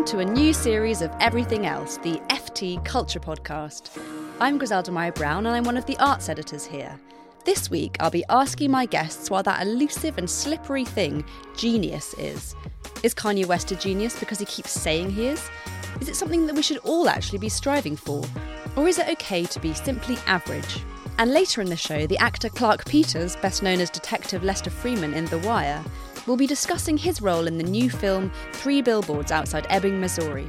welcome to a new series of Everything Else, the FT Culture Podcast. I'm Griselda Murray Brown, and I'm one of the arts editors here. This week, I'll be asking my guests what that elusive and slippery thing, genius, is. Is Kanye West a genius because he keeps saying he is? Is it something that we should all actually be striving for? Or is it okay to be simply average? And later in the show, the actor Clarke Peters, best known as Detective Lester Freamon in The Wire, will be discussing his role in the new film Three Billboards Outside Ebbing, Missouri.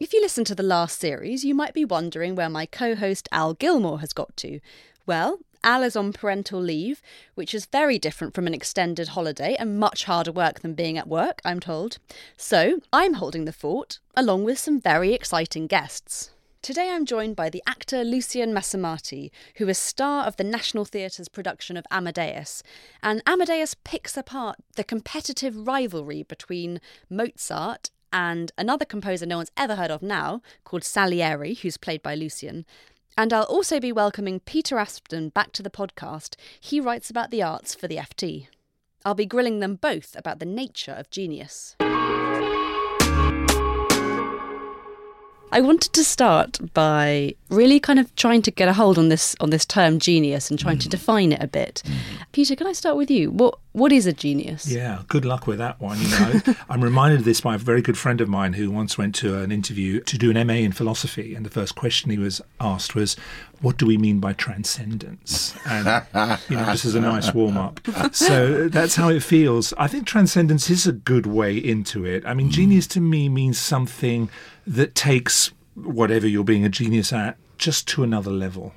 If you listened to the last series, you might be wondering where my co host Al Gilmore has got to. Well, Al is on parental leave, which is very different from an extended holiday and much harder work than being at work, I'm told. So, I'm holding the fort, along with some very exciting guests. Today I'm joined by the actor Lucian Msamati, who is star of the National Theatre's production of Amadeus. And Amadeus picks apart the competitive rivalry between Mozart and another composer no one's ever heard of now, called Salieri, who's played by Lucian. And I'll also be welcoming Peter Aspden back to the podcast. He writes about the arts for the FT. I'll be grilling them both about the nature of genius. I wanted to start by really kind of trying to get a hold on this on this term genius and trying mm. to define it a bit. Mm. Peter, can I start with you? What what is a genius? Yeah, good luck with that one. You know, I'm reminded of this by a very good friend of mine who once went to an interview to do an MA in philosophy, and the first question he was asked was, "What do we mean by transcendence?" And you know, just as a nice warm up. So that's how it feels. I think transcendence is a good way into it. I mean, mm. genius to me means something that takes whatever you're being a genius at just to another level.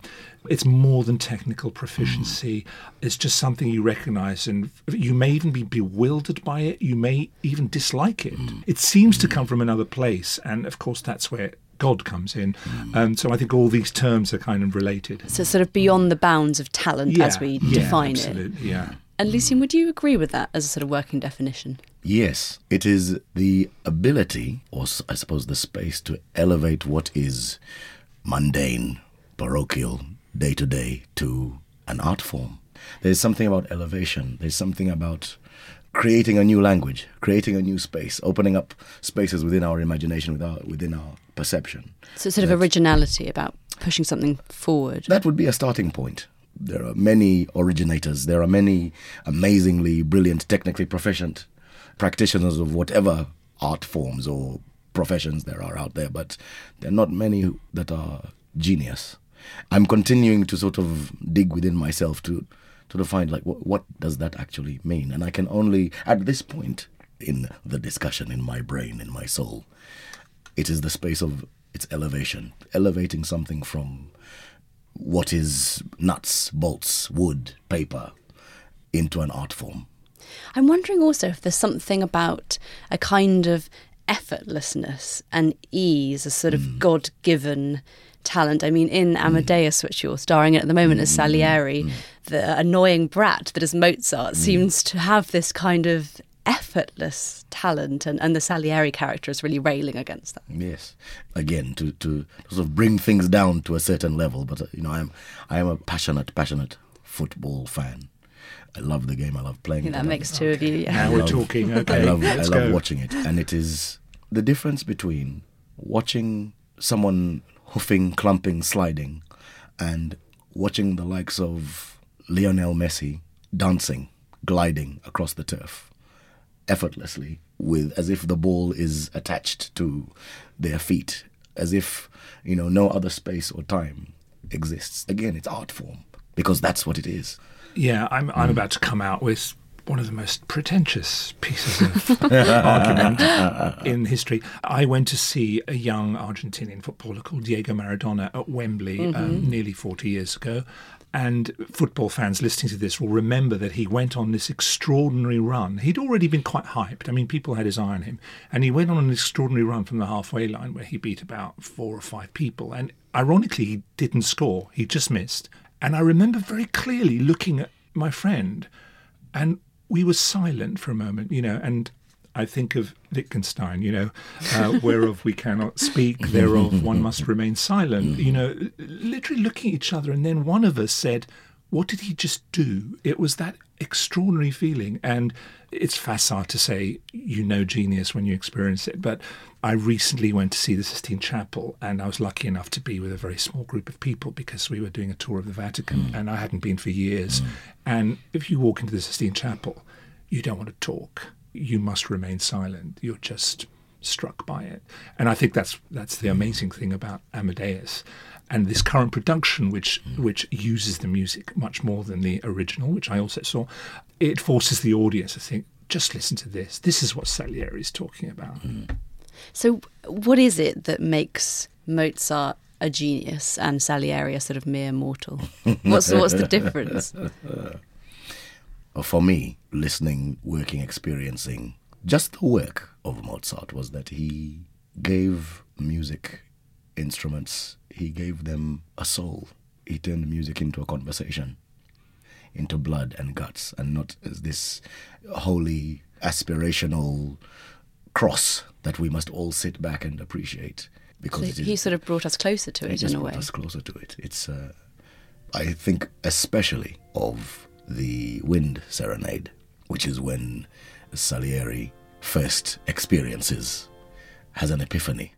It's more than technical proficiency. Mm. It's just something you recognize, and you may even be bewildered by it. You may even dislike it. Mm. It seems to come from another place, and of course, that's where God comes in. Mm. Um, so I think all these terms are kind of related. So, sort of beyond the bounds of talent yeah, as we yeah, define absolutely, it. Yeah. And Lucian, would you agree with that as a sort of working definition? Yes, it is the ability, or I suppose the space, to elevate what is mundane, parochial, day to day to an art form. There's something about elevation, there's something about creating a new language, creating a new space, opening up spaces within our imagination, within our, within our perception. So, sort of originality about pushing something forward. That would be a starting point. There are many originators, there are many amazingly brilliant, technically proficient practitioners of whatever art forms or professions there are out there, but there are not many that are genius. I'm continuing to sort of dig within myself to to find like what, what does that actually mean, and I can only at this point in the discussion in my brain in my soul, it is the space of its elevation, elevating something from what is nuts, bolts, wood, paper into an art form. I'm wondering also if there's something about a kind of effortlessness and ease, a sort of mm. God given talent. I mean, in Amadeus, which you're starring in at the moment as Salieri, mm. the annoying brat that is Mozart mm. seems to have this kind of effortless talent and, and the Salieri character is really railing against that. Yes. Again, to, to sort of bring things down to a certain level. But, uh, you know, I'm, I am a passionate, passionate football fan. I love the game. I love playing it. That makes two of you. Yeah. Now we're talking. Okay. I love, I love watching it. And it is the difference between watching someone hoofing, clumping, sliding, and watching the likes of Lionel Messi dancing, gliding across the turf effortlessly with as if the ball is attached to their feet as if you know no other space or time exists again it's art form because that's what it is yeah i'm i'm mm. about to come out with one of the most pretentious pieces of argument in history. I went to see a young Argentinian footballer called Diego Maradona at Wembley um, nearly 40 years ago. And football fans listening to this will remember that he went on this extraordinary run. He'd already been quite hyped. I mean, people had his eye on him. And he went on an extraordinary run from the halfway line where he beat about four or five people. And ironically, he didn't score, he just missed. And I remember very clearly looking at my friend, and we were silent for a moment, you know, and I think of Wittgenstein, you know, uh, whereof we cannot speak, thereof one must remain silent, you know, literally looking at each other. And then one of us said, What did he just do? It was that extraordinary feeling. And it's facile to say you know genius when you experience it. But I recently went to see the Sistine Chapel, and I was lucky enough to be with a very small group of people because we were doing a tour of the Vatican, and I hadn't been for years. And if you walk into the Sistine Chapel, you don't want to talk you must remain silent. You're just struck by it. And I think that's that's the amazing thing about Amadeus. And this current production, which which uses the music much more than the original, which I also saw, it forces the audience to think, just listen to this. This is what Salieri is talking about. Mm. So, what is it that makes Mozart a genius and Salieri a sort of mere mortal? What's what's the difference? for me, listening, working, experiencing just the work of Mozart was that he gave music instruments, he gave them a soul. He turned music into a conversation, into blood and guts, and not as this holy, aspirational cross that we must all sit back and appreciate. Because So it is, he sort of brought us closer to he it in a way. brought us closer to it. It's, uh, I think, especially of the Wind Serenade, which is when Salieri first experiences, has an epiphany.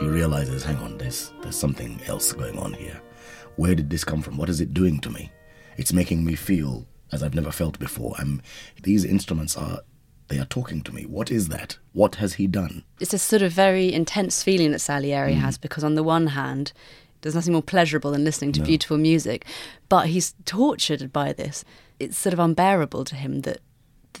He realizes, hang on, there's there's something else going on here. Where did this come from? What is it doing to me? It's making me feel as I've never felt before. I'm these instruments are they are talking to me. What is that? What has he done? It's a sort of very intense feeling that Salieri Mm. has because, on the one hand, there's nothing more pleasurable than listening to beautiful music, but he's tortured by this. It's sort of unbearable to him that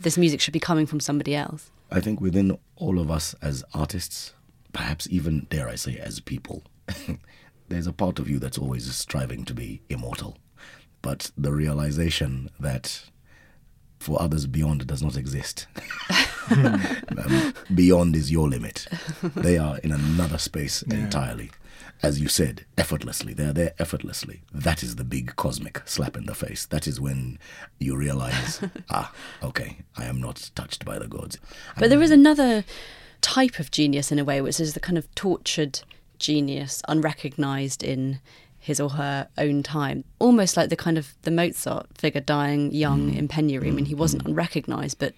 this music should be coming from somebody else. I think within all of us as artists, perhaps even dare I say as people, there's a part of you that's always striving to be immortal. But the realization that for others beyond does not exist. um, beyond is your limit. They are in another space entirely. As you said, effortlessly. They're there effortlessly. That is the big cosmic slap in the face. That is when you realize, ah, okay, I am not touched by the gods. But there is another type of genius in a way, which is the kind of tortured genius, unrecognised in his or her own time. Almost like the kind of the Mozart figure dying young mm. in penury. I mean, he mm. wasn't unrecognised, but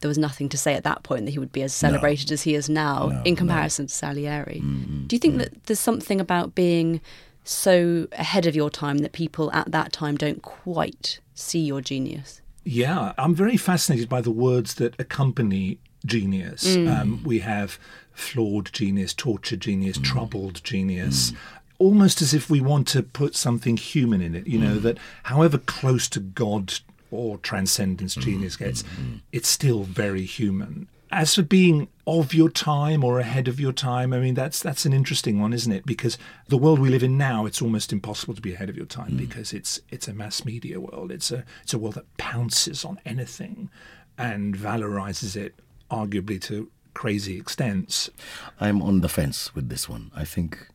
there was nothing to say at that point that he would be as celebrated as he is now No, in comparison to Salieri. Mm, Do you think that there's something about being so ahead of your time that people at that time don't quite see your genius? Yeah, I'm very fascinated by the words that accompany genius. Um, we have flawed genius, tortured genius, troubled genius. Almost as if we want to put something human in it, you know, mm. that however close to God or transcendence mm, genius mm, gets, it's still very human. As for being of your time or ahead of your time, I mean that's that's an interesting one, isn't it? Because the world we live in now, it's almost impossible to be ahead of your time because it's it's a mass media world. It's a it's a world that pounces on anything and valorizes it, arguably to crazy extents. I'm on the fence with this one. I think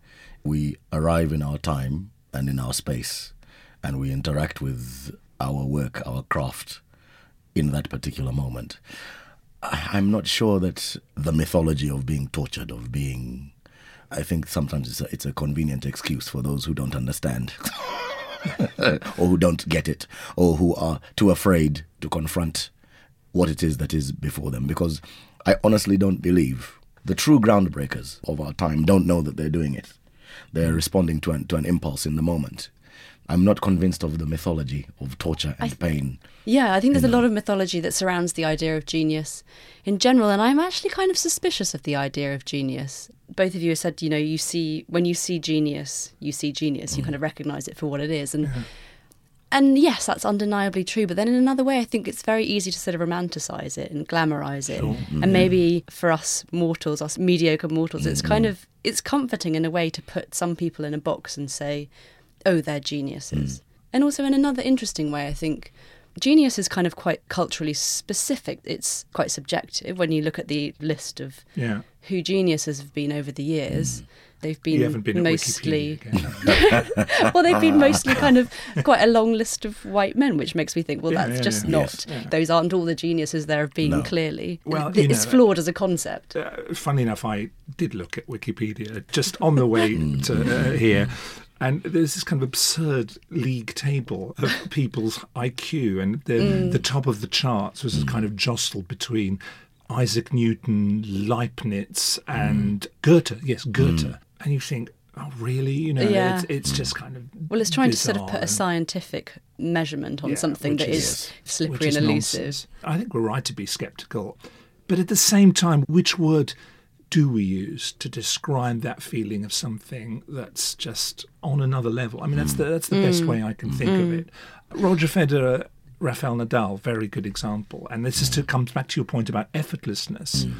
we arrive in our time and in our space, and we interact with our work, our craft, in that particular moment. I'm not sure that the mythology of being tortured, of being. I think sometimes it's a, it's a convenient excuse for those who don't understand. or who don't get it, or who are too afraid to confront what it is that is before them. Because I honestly don't believe the true groundbreakers of our time don't know that they're doing it. They're responding to an, to an impulse in the moment. I'm not convinced of the mythology of torture and pain. Yeah, I think there's a lot of mythology that surrounds the idea of genius in general, and I'm actually kind of suspicious of the idea of genius. Both of you have said, you know, you see when you see genius, you see genius. You kind of mm-hmm. recognise it for what it is, and and yes, that's undeniably true. But then in another way, I think it's very easy to sort of romanticize it and glamorize it, and mm-hmm. maybe for us mortals, us mediocre mortals, it's mm-hmm. kind of it's comforting in a way to put some people in a box and say, oh, they're geniuses. Hmm. And also in another interesting way, I think genius is kind of quite culturally specific. It's quite subjective when you look at the list of Yeah. who geniuses have been over the years. Hmm. They've been, You haven't been mostly Wikipedia again. well, they've been mostly kind of quite a long list of white men, which makes me think, well, Yeah, that's yeah, just yeah. not. Yes. Those aren't all the geniuses there have been. No. Clearly, Well, It- it's know, uh, flawed as a concept. Uh, funny enough, I did look at Wikipedia just on the way mm. to uh, here. And there's this kind of absurd league table of people's IQ, and the, mm. the top of the charts was mm. kind of jostled between Isaac Newton, Leibniz, and Goethe. Yes, Goethe. And you think, oh, really? You know, Yeah. it's, it's just kind of Well, it's trying to sort of put a scientific measurement on Yeah, something that is- is slippery is and elusive. nonsense. I think we're right to be sceptical. But at the same time, which word do we use to describe that feeling of something that's just on another level? I mean, that's the, that's the hmm. best way I can think of hmm. it. Roger Federer, Rafael Nadal, very good example. And this is to come back to your point about effortlessness, hmm.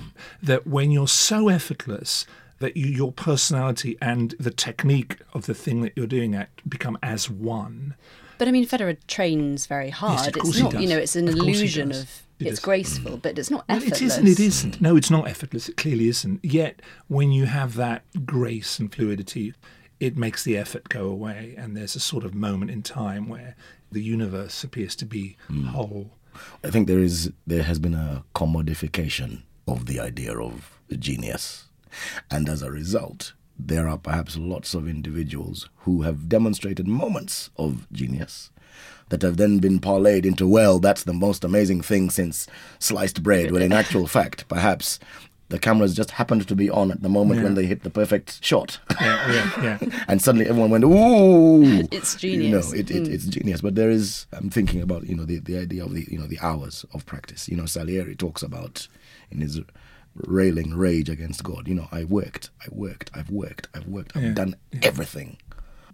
that when you're so effortless, that you, your personality and the technique of the thing that you're doing at become as one. But I mean, Federer trains very hard. of course it's he not, you know, it's an Of illusion of He it's does. graceful, but it's not Well, effortless. It isn't. It isn't. No, it's not effortless. It clearly isn't. Yet, when you have that grace and fluidity, it makes the effort go away, and there's a sort of moment in time where the universe appears to be hmm. whole. I think there is there has been a commodification of the idea of genius, and as a result, there are perhaps lots of individuals who have demonstrated moments of genius that have then been parlayed into well, that's the most amazing thing since sliced bread. When in actual fact, perhaps the cameras just happened to be on at the moment when they hit the perfect shot. Yeah, yeah, yeah. and suddenly everyone went, "Ooh!" It's genius. You genius. know, it, it, mm. it's genius. But there is, I'm thinking about you know the, the idea of the you know the hours of practice. You know, Salieri talks about in his railing rage against God. You know, I worked, I worked, I've worked, I've worked, I've Yeah, done everything.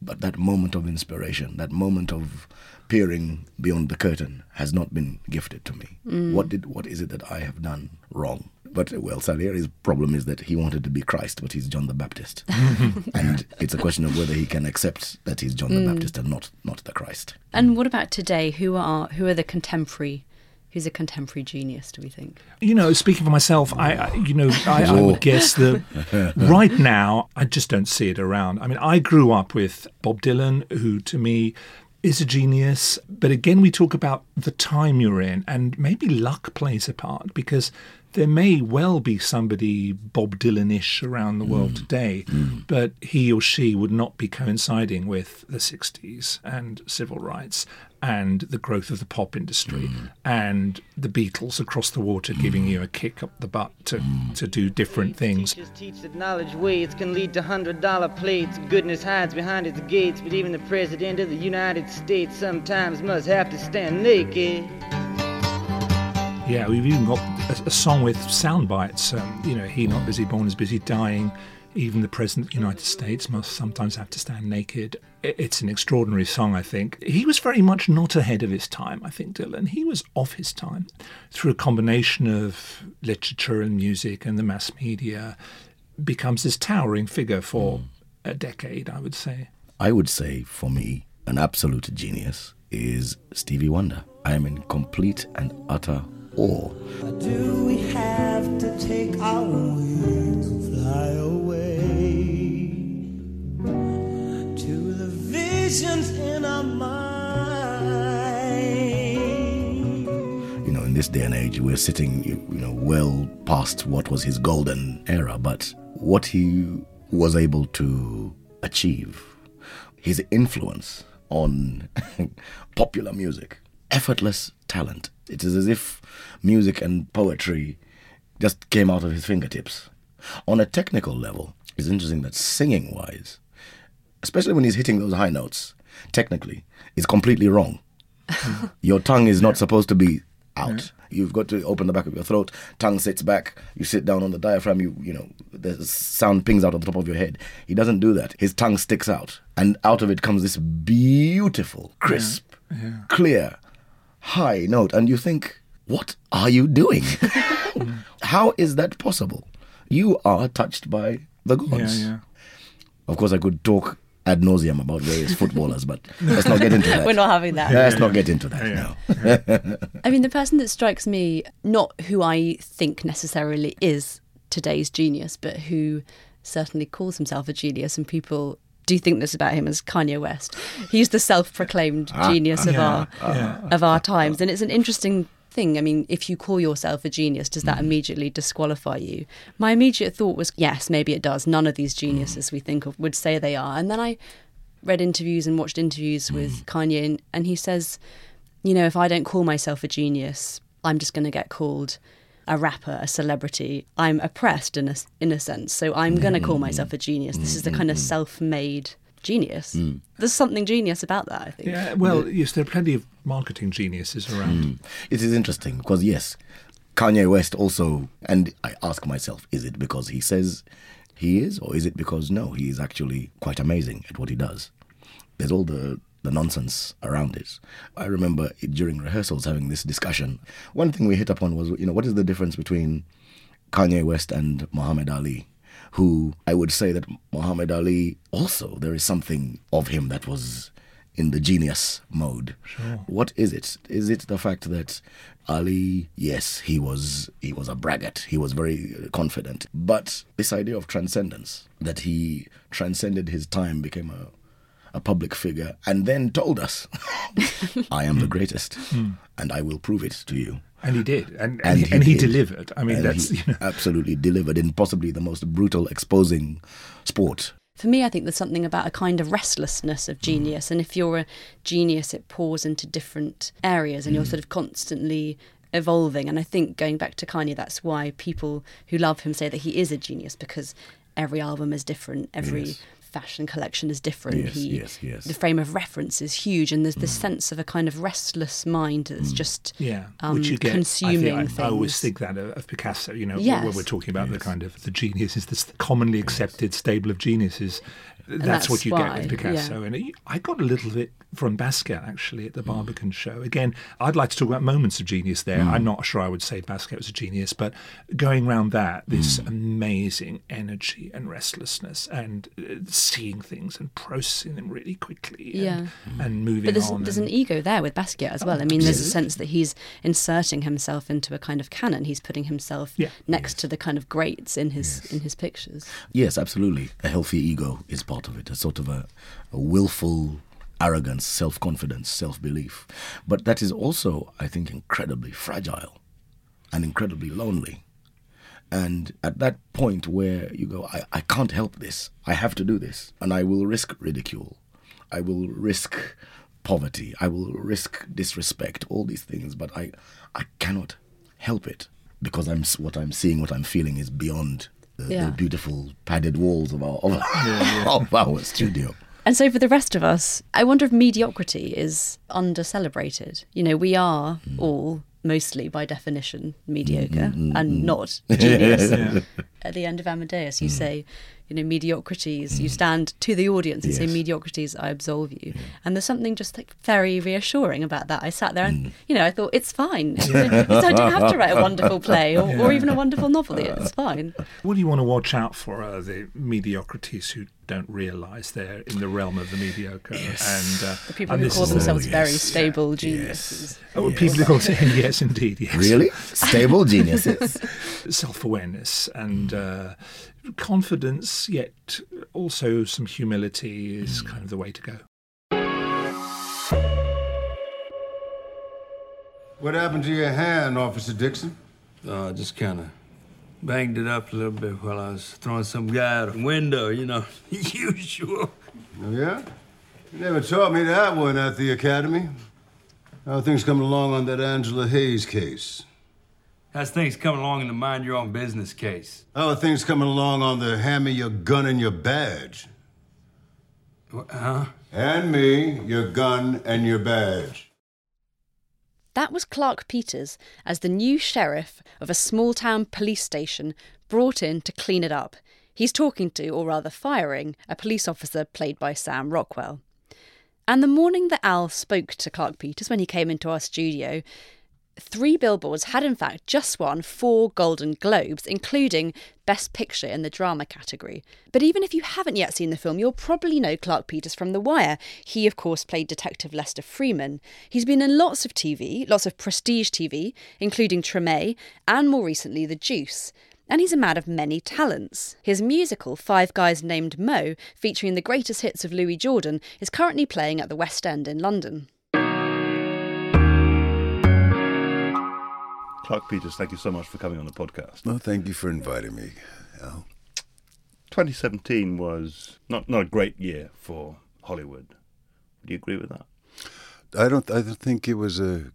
But that moment of inspiration, that moment of peering beyond the curtain, has not been gifted to me. Mm. What did what is it that I have done wrong? But well, Salieri's problem is that he wanted to be Christ, but he's John the Baptist, and it's a question of whether he can accept that he's John the mm. Baptist and not not the Christ. And what about today? Who are who are the contemporary? Who's a contemporary genius? Do we think? You know, speaking for myself, I, I you know, I, I would guess that right now, I just don't see it around. I mean, I grew up with Bob Dylan, who to me is a genius. But again, we talk about the time you're in, and maybe luck plays a part because there may well be somebody Bob Dylan ish around the world mm. today, mm. but he or she would not be coinciding with the 60s and civil rights and the growth of the pop industry mm. and the Beatles across the water giving you a kick up the butt to, to do different things. Teachers teach that knowledge waits can lead to hundred dollar plates. Goodness hides behind its gates, but even the president of the United States sometimes must have to stand naked. Yeah, we've even got a, a song with sound bites. Um, you know, he not busy born is busy dying. Even the president of the United States must sometimes have to stand naked. It's an extraordinary song, I think. He was very much not ahead of his time, I think, Dylan. He was off his time through a combination of literature and music and the mass media, becomes this towering figure for a decade, I would say. I would say for me, an absolute genius is Stevie Wonder. I am in complete and utter awe. Do we have to take our wings, fly away to the visions in our mind? You know, in this day and age, we're sitting, you know, well past what was his golden era, but what he was able to achieve, his influence on popular music, effortless talent. It is as if music and poetry just came out of his fingertips. On a technical level, it's interesting that singing wise, especially when he's hitting those high notes, technically, is completely wrong. your tongue is not supposed to be out. You've got to open the back of your throat. Tongue sits back. You sit down on the diaphragm. You you know the sound pings out on the top of your head. He doesn't do that. His tongue sticks out, and out of it comes this beautiful, crisp, clear, high note. And you think, what are you doing? How is that possible? You are touched by the gods. Yeah, yeah. Of course, I could talk ad nauseum about various footballers, but let's not get into that. We're not having that. Let's not get into that now. I mean, the person that strikes me, not who I think necessarily is today's genius, but who certainly calls himself a genius, and people do you think this about him as Kanye West. He's the self-proclaimed ah, genius of our yeah. of our times, and it's an interesting thing. I mean, if you call yourself a genius, does that mm. immediately disqualify you? My immediate thought was, yes, maybe it does. None of these mm. geniuses we think of would say they are, and then I read interviews and watched interviews mm. with Kanye, and, and he says, you know, if I don't call myself a genius, I'm just going to get called a rapper, a celebrity. I'm oppressed in a, in a sense. So I'm going to mm. call myself a genius. This is the mm, kind of mm, self made genius. There's something genius about that, I think. Yeah, well, yes, there are plenty of marketing geniuses around. It is interesting because yes, Kanye West also, and I ask myself, is it because he says he is, or is it because no, he is actually quite amazing at what he does? There's all the the nonsense around it. I remember it, during rehearsals having this discussion. One thing we hit upon was, you know, what is the difference between Kanye West and Muhammad Ali? Who I would say that Muhammad Ali also there is something of him that was in the genius mode. What is it? Is it the fact that Ali, yes, he was he was a braggart. He was very confident. But this idea of transcendence, that he transcended his time, became a a public figure, and then told us, "I am the hmm. greatest, hmm. and I will prove it to you." And he did, and and, And he, he and he delivered. I mean, And that's you know, absolutely delivered in possibly the most brutal, exposing sport. For me, I think there's something about a kind of restlessness of genius. And if you're a genius, it pours into different areas and you're hmm. sort of constantly evolving. And I think going back to Kanye, that's why people who love him say that he is a genius because every album is different, every Yes. Fashion collection is different. Yes, he, yes, yes. The frame of reference is huge, and there's this sense of a kind of restless mind that's just yeah, um, which you get. consuming I, think, things. I, I always think that of, of Picasso. You know, when we're talking about the kind of the geniuses, this commonly accepted stable of geniuses. That's, that's what you get with Picasso, and I got a little bit from Basquiat actually at the hmm. Barbican show. Again, I'd like to talk about moments of genius there. Hmm. I'm not sure I would say Basquiat was a genius, but going around that, this hmm. amazing energy and restlessness, and uh, seeing things and processing them really quickly, and, Yeah. and moving But there's, on. there's and- an ego there with Basquiat as well. I mean, there's a sense that he's inserting himself into a kind of canon. He's putting himself Yeah. next to the kind of greats in his in his pictures. Yes, absolutely. A healthy ego is of it. A sort of a, a willful arrogance, self confidence, self belief. But that is also, I think, incredibly fragile and incredibly lonely. And at that point where you go, I, I can't help this, I have to do this, and I will risk ridicule, I will risk poverty, I will risk disrespect, all these things, but I, I cannot help it because I'm what I'm seeing, what I'm feeling is beyond the, Yeah. the beautiful padded walls of our of, of our studio. And so for the rest of us, I wonder if mediocrity is under celebrated. You know, we are mm. all mostly by definition mm, mediocre mm, and not genius. At the end of Amadeus, you say, you know, mediocrities, you mm. stand to the audience and say, mediocrities, I absolve you. And there's something just like very reassuring about that. I sat there and, mm. you know, I thought, it's fine. It's- I don't have to write a wonderful play or, or even a wonderful novel. It's fine. What do you want to watch out for? Are the mediocrities who don't realise they're in the realm of the mediocre, and uh, The people and who call is- themselves yes. very stable geniuses. Oh, people who say yes, indeed, yes. Really? Stable geniuses. self-awareness and uh, confidence, yet also some humility is kind of the way to go. What happened to your hand, Officer Dixon? Uh, just kind of banged it up a little bit while I was throwing some guy out a window, you know, usual. Oh, yeah? You never taught me that one at the academy. How are things coming along on that Angela Hayes case? How's things coming along in the mind your own business case? How are things coming along on the hand me your gun and your badge? Huh? And me your gun and your badge. That was Clarke Peters as the new sheriff of a small town police station brought in to clean it up. He's talking to, or rather firing, a police officer played by Sam Rockwell. And the morning that Al spoke to Clarke Peters when he came into our studio, three billboards had in fact just won four Golden Globes, including Best Picture in the drama category. But even if you haven't yet seen the film, you'll probably know Clarke Peters from The Wire. He, of course, played Detective Lester Freamon. He's been in lots of TV, lots of prestige TV, including Treme, and more recently, The Deuce. And he's a man of many talents. His musical, Five Guys Named Mo, featuring the greatest hits of Louis Jordan, is currently playing at the West End in London. Clarke Peters, thank you so much for coming on the podcast. Well, thank you for inviting me, Al. 2017 was not, not a great year for Hollywood. Do you agree with that? I don't. I don't think it was a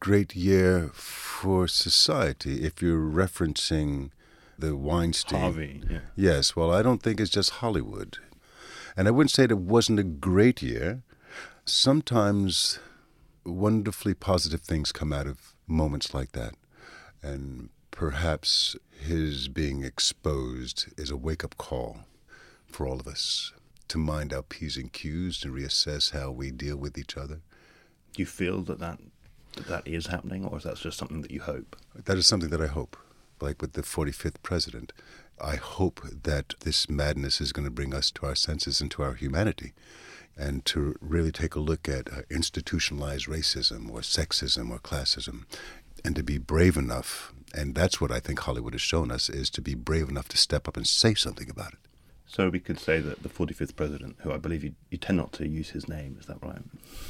great year for society. If you're referencing the Weinstein, Harvey, yeah. Yes. Well, I don't think it's just Hollywood, and I wouldn't say it wasn't a great year. Sometimes wonderfully positive things come out of moments like that. And perhaps his being exposed is a wake up call for all of us to mind our P's and Q's and reassess how we deal with each other. Do you feel that that, that that is happening, or is that just something that you hope? That is something that I hope. Like with the 45th president, I hope that this madness is going to bring us to our senses and to our humanity and to really take a look at uh, institutionalized racism or sexism or classism and to be brave enough and that's what I think Hollywood has shown us is to be brave enough to step up and say something about it. So we could say that the 45th president, who I believe you, you tend not to use his name, is that right?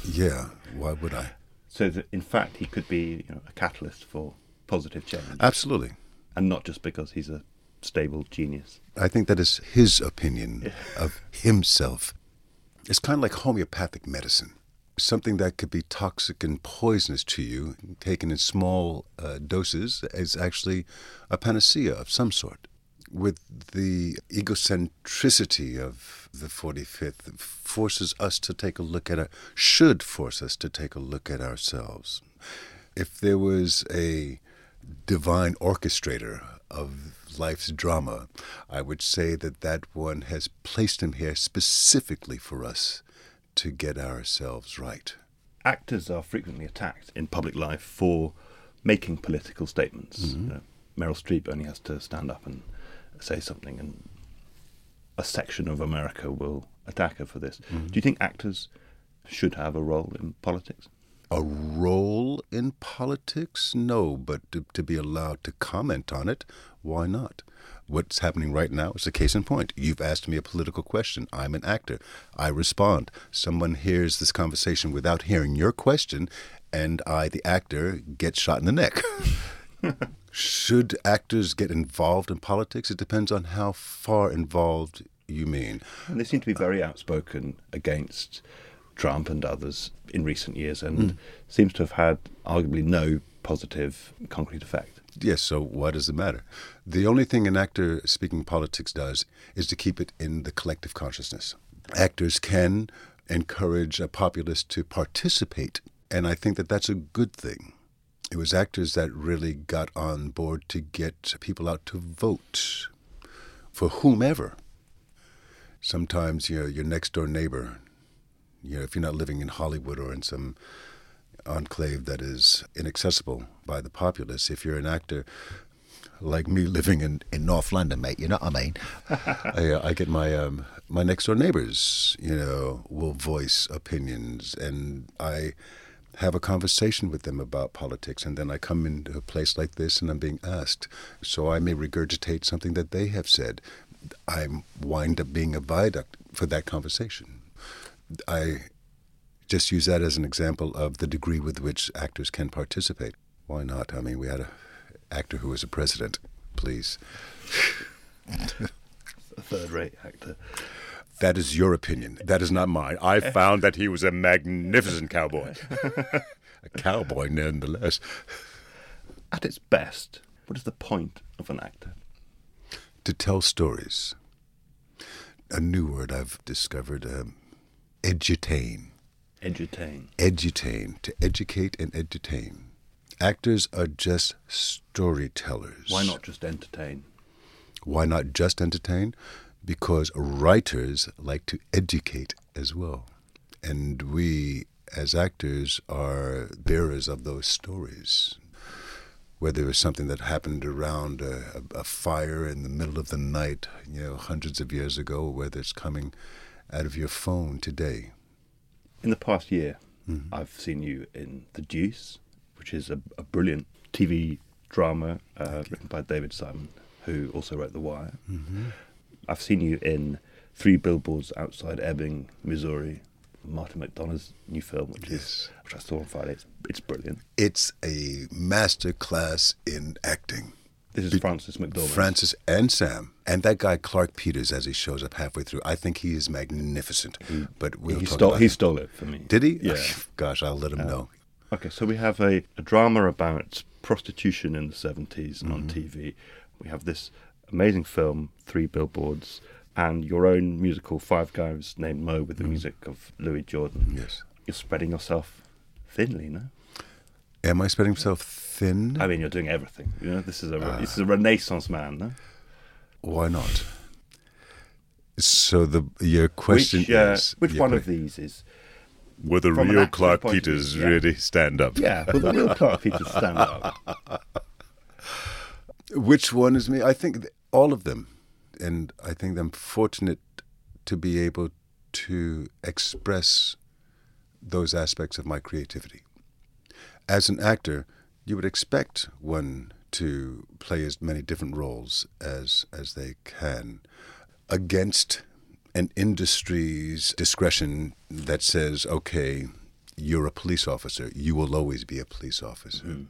Yeah, why would I? So that in fact he could be you know, a catalyst for positive change. Absolutely. And not just because he's a stable genius. I think that is his opinion of himself. It's kind of like homeopathic medicine. Something that could be toxic and poisonous to you, taken in small uh, doses, is actually a panacea of some sort. With the egocentricity of the 45th, forces us to take a look at it, should force us to take a look at ourselves. If there was a divine orchestrator of life's drama, I would say that that one has placed him here specifically for us to get ourselves right. Actors are frequently attacked in public life for making political statements. Mm-hmm. You know, Meryl Streep only has to stand up and say something, and a section of America will attack her for this. Mm-hmm. Do you think actors should have a role in politics? A role in politics? No, but to, to be allowed to comment on it, why not? What's happening right now is a case in point. You've asked me a political question. I'm an actor. I respond. Someone hears this conversation without hearing your question, and I, the actor, get shot in the neck. Should actors get involved in politics? It depends on how far involved you mean. And they seem to be very outspoken against Trump and others in recent years, and Mm. seems to have had arguably no positive concrete effect. Yes, so why does it matter? The only thing an actor speaking politics does is to keep it in the collective consciousness. Actors can encourage a populace to participate, and I think that that's a good thing. It was actors that really got on board to get people out to vote for whomever. Sometimes, you know, your next door neighbor, you know, if you're not living in Hollywood or in some enclave that is inaccessible by the populace. If you're an actor like me living in, in North London, mate, you know what I mean? I, uh, I get my um, my next door neighbors, you know, will voice opinions, and I have a conversation with them about politics, and then I come into a place like this and I'm being asked, so I may regurgitate something that they have said. I wind up being a viaduct for that conversation. I just use that as an example of the degree with which actors can participate. Why not? I mean, we had an actor who was a president. Please. A third rate actor. That is your opinion. That is not mine. I found that he was a magnificent cowboy. a cowboy, nonetheless. At its best, what is the point of an actor? To tell stories. A new word I've discovered um, edutain. Edutain. Edutain. To educate and edutain. Actors are just storytellers. Why not just entertain? Why not just entertain? Because writers like to educate as well. And we, as actors, are bearers of those stories. Whether it's something that happened around a, a, a fire in the middle of the night, you know, hundreds of years ago, whether it's coming out of your phone today. In the past year, Mhm. I've seen you in The Deuce, which is a, a brilliant TV drama uh, written by David Simon, who also wrote The Wire. Mhm. I've seen you in Three Billboards Outside Ebbing, Missouri, Martin McDonagh's new film, which is which I saw on Friday. It's, it's brilliant. It's a master class in acting. This is Be- Frances McDormand. Frances and Sam. And that guy, Clarke Peters, as he shows up halfway through, I think he is magnificent. but we'll he stole he stole it for me. Did he? Yeah. Gosh, I'll let him Uh, know. Okay, so we have a, a drama about prostitution in the 70s and on. TV. We have this amazing film, Three Billboards, and your own musical, Five Guys Named Mo, with the Mhm. music of Louis Jordan. Yes. You're spreading yourself thinly, no? Am I spreading myself thin? I mean, you're doing everything. You know, this is a Ah. this is a Renaissance man, no? Why not? So the your question which, uh, is which one que- of these is Will the real Clarke point view, Peters yeah. really stand up? Yeah, will the real Clarke Peters stand up? Which one is me? I think all of them, and I think I'm fortunate to be able to express those aspects of my creativity. As an actor, you would expect one to play as many different roles as as they can, against an industry's discretion that says, okay, you're a police officer, you will always be a police officer. Mm-hmm.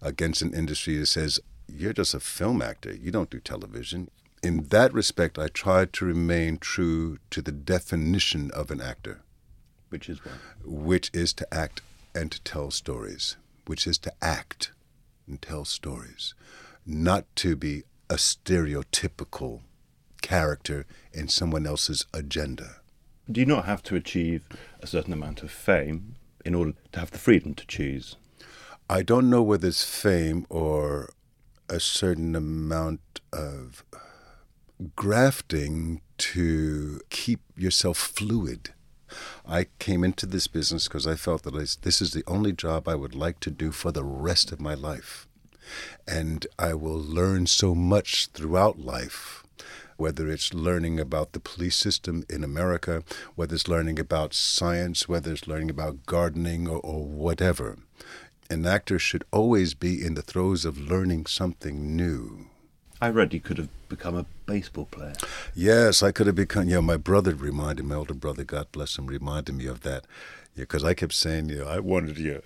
Against an industry that says, you're just a film actor, you don't do television. In that respect, I tried to remain true to the definition of an actor, Which is what? which is to act and to tell stories, which is to act and tell stories, not to be a stereotypical character in someone else's agenda. Do you not have to achieve a certain amount of fame in order to have the freedom to choose? I don't know whether it's fame or a certain amount of grafting to keep yourself fluid. I came into this business because I felt that I- this is the only job I would like to do for the rest of my life. And I will learn so much throughout life, whether it's learning about the police system in America, whether it's learning about science, whether it's learning about gardening or, or whatever. An actor should always be in the throes of learning something new. I read you could have become a baseball player. Yes, I could have become. You know, my brother reminded my older brother, God bless him, reminded me of that. Because I kept saying, you know, I wanted you.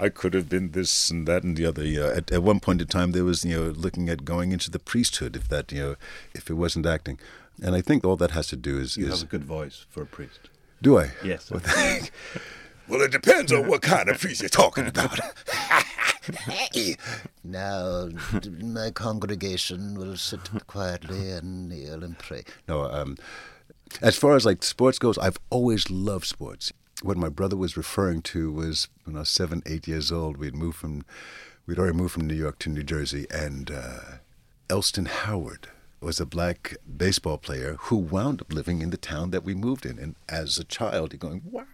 I could have been this and that and the other. You know, at, at one point in time, there was, you know, looking at going into the priesthood if that, you know, if it wasn't acting. And I think all that has to do is. You is have a good voice for a priest. do I? Yes. Well, well, it depends on what kind of priest you're talking about. Now, my congregation will sit quietly and kneel and pray. No, um, as far as like sports goes, I've always loved sports. What my brother was referring to was when I was seven, eight years old. We'd moved from, we'd already moved from New York to New Jersey, and uh, Elston Howard was a black baseball player who wound up living in the town that we moved in. And as a child, you're going, wow,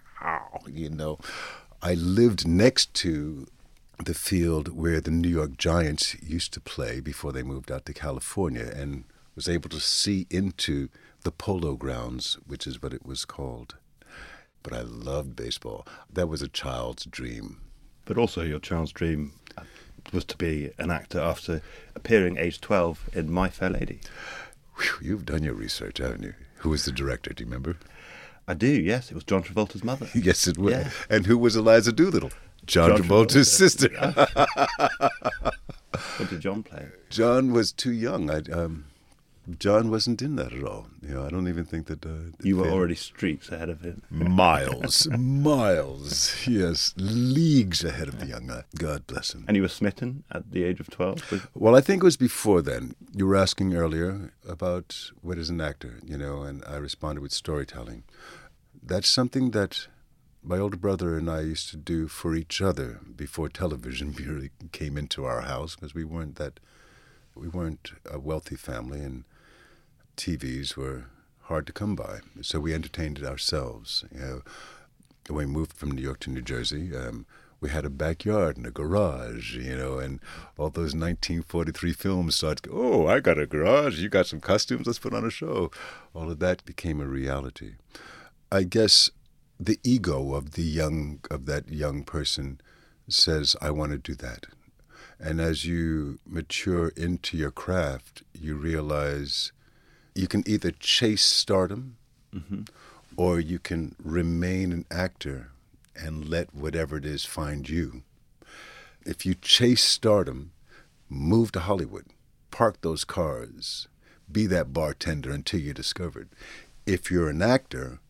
you know. I lived next to the field where the New York Giants used to play before they moved out to California and was able to see into the polo grounds, which is what it was called. But I loved baseball. That was a child's dream. But also, your child's dream was to be an actor after appearing age 12 in My Fair Lady. Whew, you've done your research, haven't you? Who was the director? Do you remember? I do, yes. It was John Travolta's mother. yes, it was. Yeah. And who was Eliza Doolittle? John, John Travolta's Travolta. sister. What did John play? John was too young. I, um, John wasn't in that at all. You know, I don't even think that. Uh, You were already streets ahead of him. miles, miles, yes, leagues ahead of the young guy. God bless him. And you were smitten at the age of 12? with- Well, I think it was before then. You were asking earlier about what is an actor, you know, and I responded with storytelling. that's something that my older brother and I used to do for each other before television really came into our house because we weren't that we weren't a wealthy family and TVs were hard to come by. So we entertained it ourselves. You know, when we moved from New York to New Jersey, um, we had a backyard and a garage, you know, and all those 1943 films started. Oh, I got a garage. You got some costumes. Let's put on a show. All of that became a reality. I guess the ego of the young of that young person says, "I want to do that." And as you mature into your craft, you realize you can either chase stardom Mhm. or you can remain an actor and let whatever it is find you. If you chase stardom, move to Hollywood, park those cars, be that bartender until you're discovered. If you're an actor,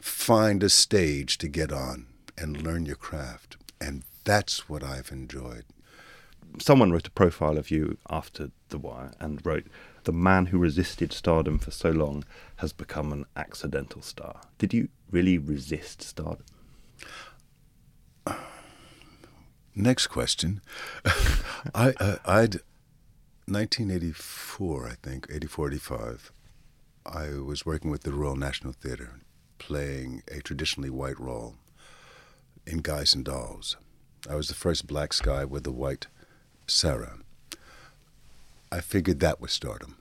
find a stage to get on and learn your craft. And that's what I've enjoyed. Someone wrote a profile of you after The Wire and wrote, The man who resisted stardom for so long has become an accidental star. Did you really resist stardom? Next question. I, uh, I'd 1984, I think, 84, 85. I was working with the Royal National Theatre, playing a traditionally white role in Guys and Dolls. I was the first black guy with the white Sarah. I figured that was stardom.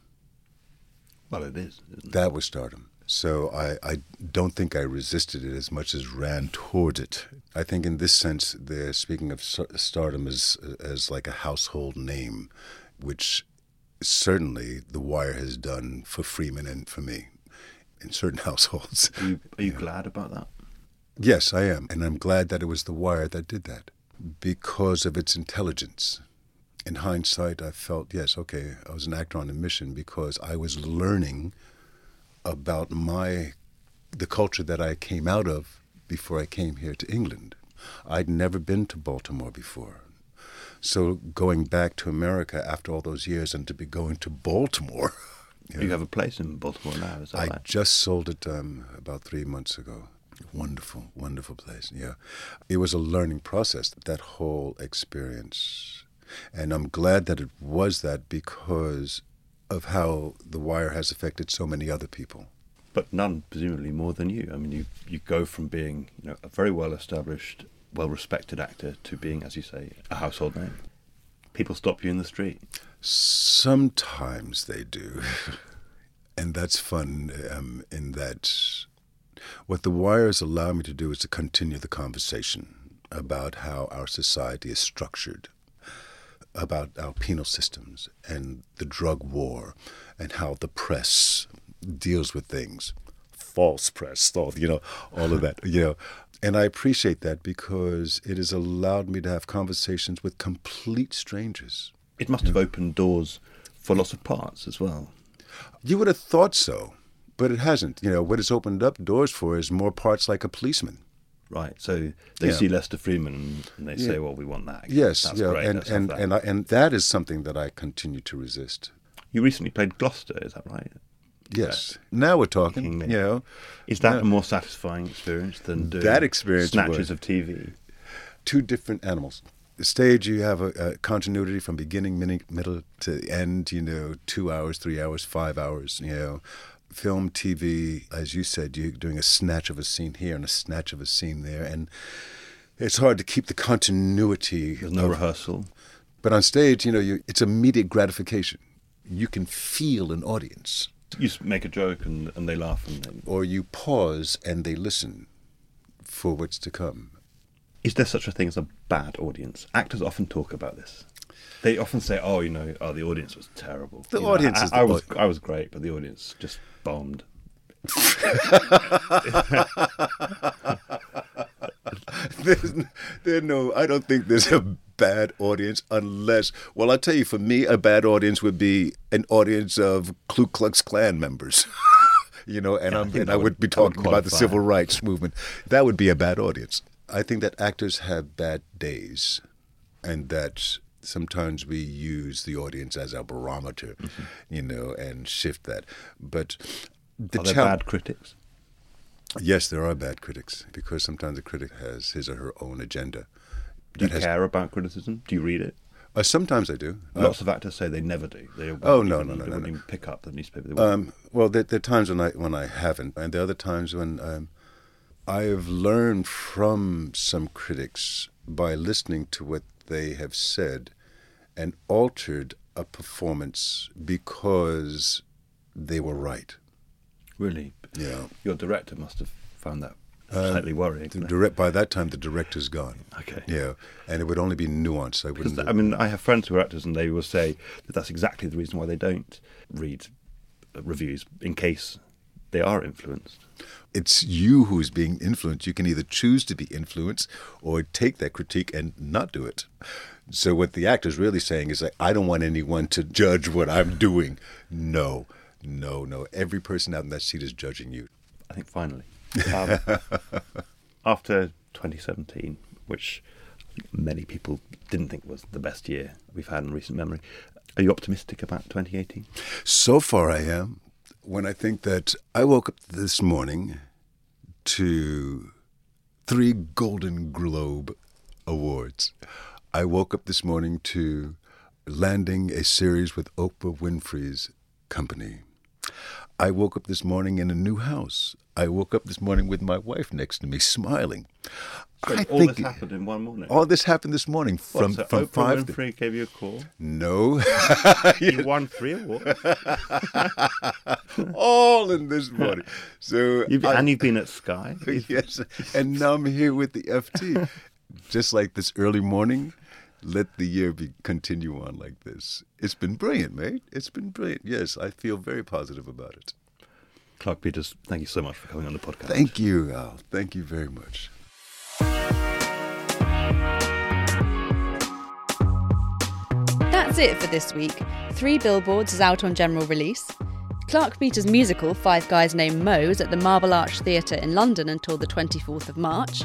Well, it is. It? That was stardom. So I, I don't think I resisted it as much as ran toward it. I think in this sense, they're speaking of stardom as as like a household name, which certainly The Wire has done for Freamon and for me in certain households. Are you, are you glad about that? Yes, I am. And I'm glad that it was The Wire that did that because of its intelligence. In hindsight, I felt, yes, okay, I was an actor on a mission because I was learning about my the culture that I came out of before I came here to England. I'd never been to Baltimore before. So going back to America after all those years and to be going to Baltimore. You have a place in Baltimore now, is that I right? just sold it um, about three months ago. Wonderful, wonderful place. Yeah, it was a learning process. That whole experience, and I'm glad that it was that because of how The Wire has affected so many other people. But none, presumably, more than you. I mean, you, you go from being you know, a very well established, well respected actor to being, as you say, a household name. People stop you in the street. Sometimes they do, and that's fun. Um, in that, what the wires allow me to do is to continue the conversation about how our society is structured, about our penal systems and the drug war, and how the press deals with things, false press, all you know, all of that, you know. And I appreciate that because it has allowed me to have conversations with complete strangers. It must have opened doors for lots of parts as well. You would have thought so, but it hasn't. You know, what it's opened up doors for is more parts like a policeman. Right. So they Yeah. see Lester Freamon and they say, well, we want that. Yes, That's yeah, great. and let's and and, I, and that is something that I continue to resist. You recently played Gloucester, is that right? Yes. Now we're talking. You know, Is that Yeah. a more satisfying experience than doing That experience snatches was. of TV? two different animals. The stage, you have a, a continuity from beginning, mini, middle to end. You know, two hours, three hours, five hours. You know, film, TV, as you said, you're doing a snatch of a scene here and a snatch of a scene there, and it's hard to keep the continuity. There's no of- rehearsal. But on stage, you know, you, it's immediate gratification. You can feel an audience. You make a joke and, and they laugh and then. Or you pause and they listen for what's to come. Is there such a thing as a bad audience? Actors often talk about this. They often say, "Oh, you know, oh, the audience was terrible. The You know, audience I, is I, was, I was great, but the audience just bombed." there's, n- there no, I don't think there's a bad audience unless, well, I'll tell you, for me, a bad audience would be an audience of Ku Klux Klan members. you know, and, Yeah, I and I would- would be that would talking about the civil rights movement. That would be a bad audience. I think that actors have bad days and that sometimes we use the audience as our barometer, you know, and shift that. But the Mm-hmm. Are there chal- bad critics? Yes, there are bad critics because sometimes a critic has his or her own agenda. Do you has- care about criticism? Do you read it? Uh, sometimes I do. Lots Uh, of actors say they never do. They Oh, no, even- no, no, they no, won't no. even pick up the newspaper. They. Um, well, there, there are times when I when I haven't, and there are other times when um, I have learned from some critics by listening to what they have said, and altered a performance because they were right. really? Yeah. Your director must have found that Uh, slightly worrying. The direct by that time, the director's gone. Okay. Yeah, and it would only be nuance. I wouldn't. I mean, I have friends who are actors, and they will say that that's exactly the reason why they don't read uh, reviews in case they are influenced. it's you who's being influenced. You can either choose to be influenced or take that critique and not do it. So what the actor's really saying is like, I don't want anyone to judge what I'm doing. No, no, no. Every person out in that seat is judging you. I think finally, um, after 2017, which many people didn't think was the best year we've had in recent memory, are you optimistic about 2018? So far, I am. When I think that I woke up this morning to three Golden Globe awards. I woke up this morning to landing a series with Oprah Winfrey's company. I woke up this morning in a new house. I woke up this morning with my wife next to me, smiling. So I all think this happened in one morning. all this happened this morning What, from so from Oprah five. Winfrey gave you a call. No, You won three awards. all in this morning. So You've, I- and you've been at Sky. yes, and now I'm here with the FT. Just like this early morning, let the year be continue on like this. It's been brilliant, mate. It's been brilliant. Yes, I feel very positive about it. Clarke Peters, thank you so much for coming on the podcast. Thank you, Al. Thank you very much. That's it for this week. Three Billboards is out on general release. Clarke Peters' musical Five Guys Named Mo is at the Marble Arch Theatre in London until the 24th of March.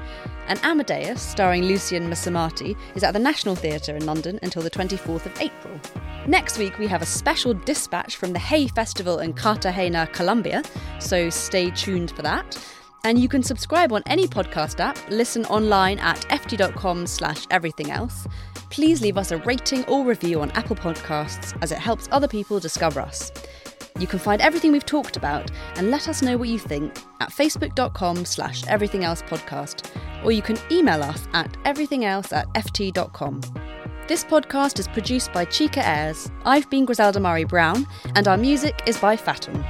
And Amadeus, starring Lucian Msamati, is at the National Theatre in London until the 24th of April. Next week, we have a special dispatch from the Hay Festival in Cartagena, Colombia, so stay tuned for that. And you can subscribe on any podcast app, listen online at ft.com slash everything else. Please leave us a rating or review on Apple Podcasts as it helps other people discover us. You can find everything we've talked about and let us know what you think at facebook.com slash everything else podcast, or you can email us at everythingelse at ft.com. This podcast is produced by Chica Ayres. I've been Griselda Murray Brown, and our music is by Fatum.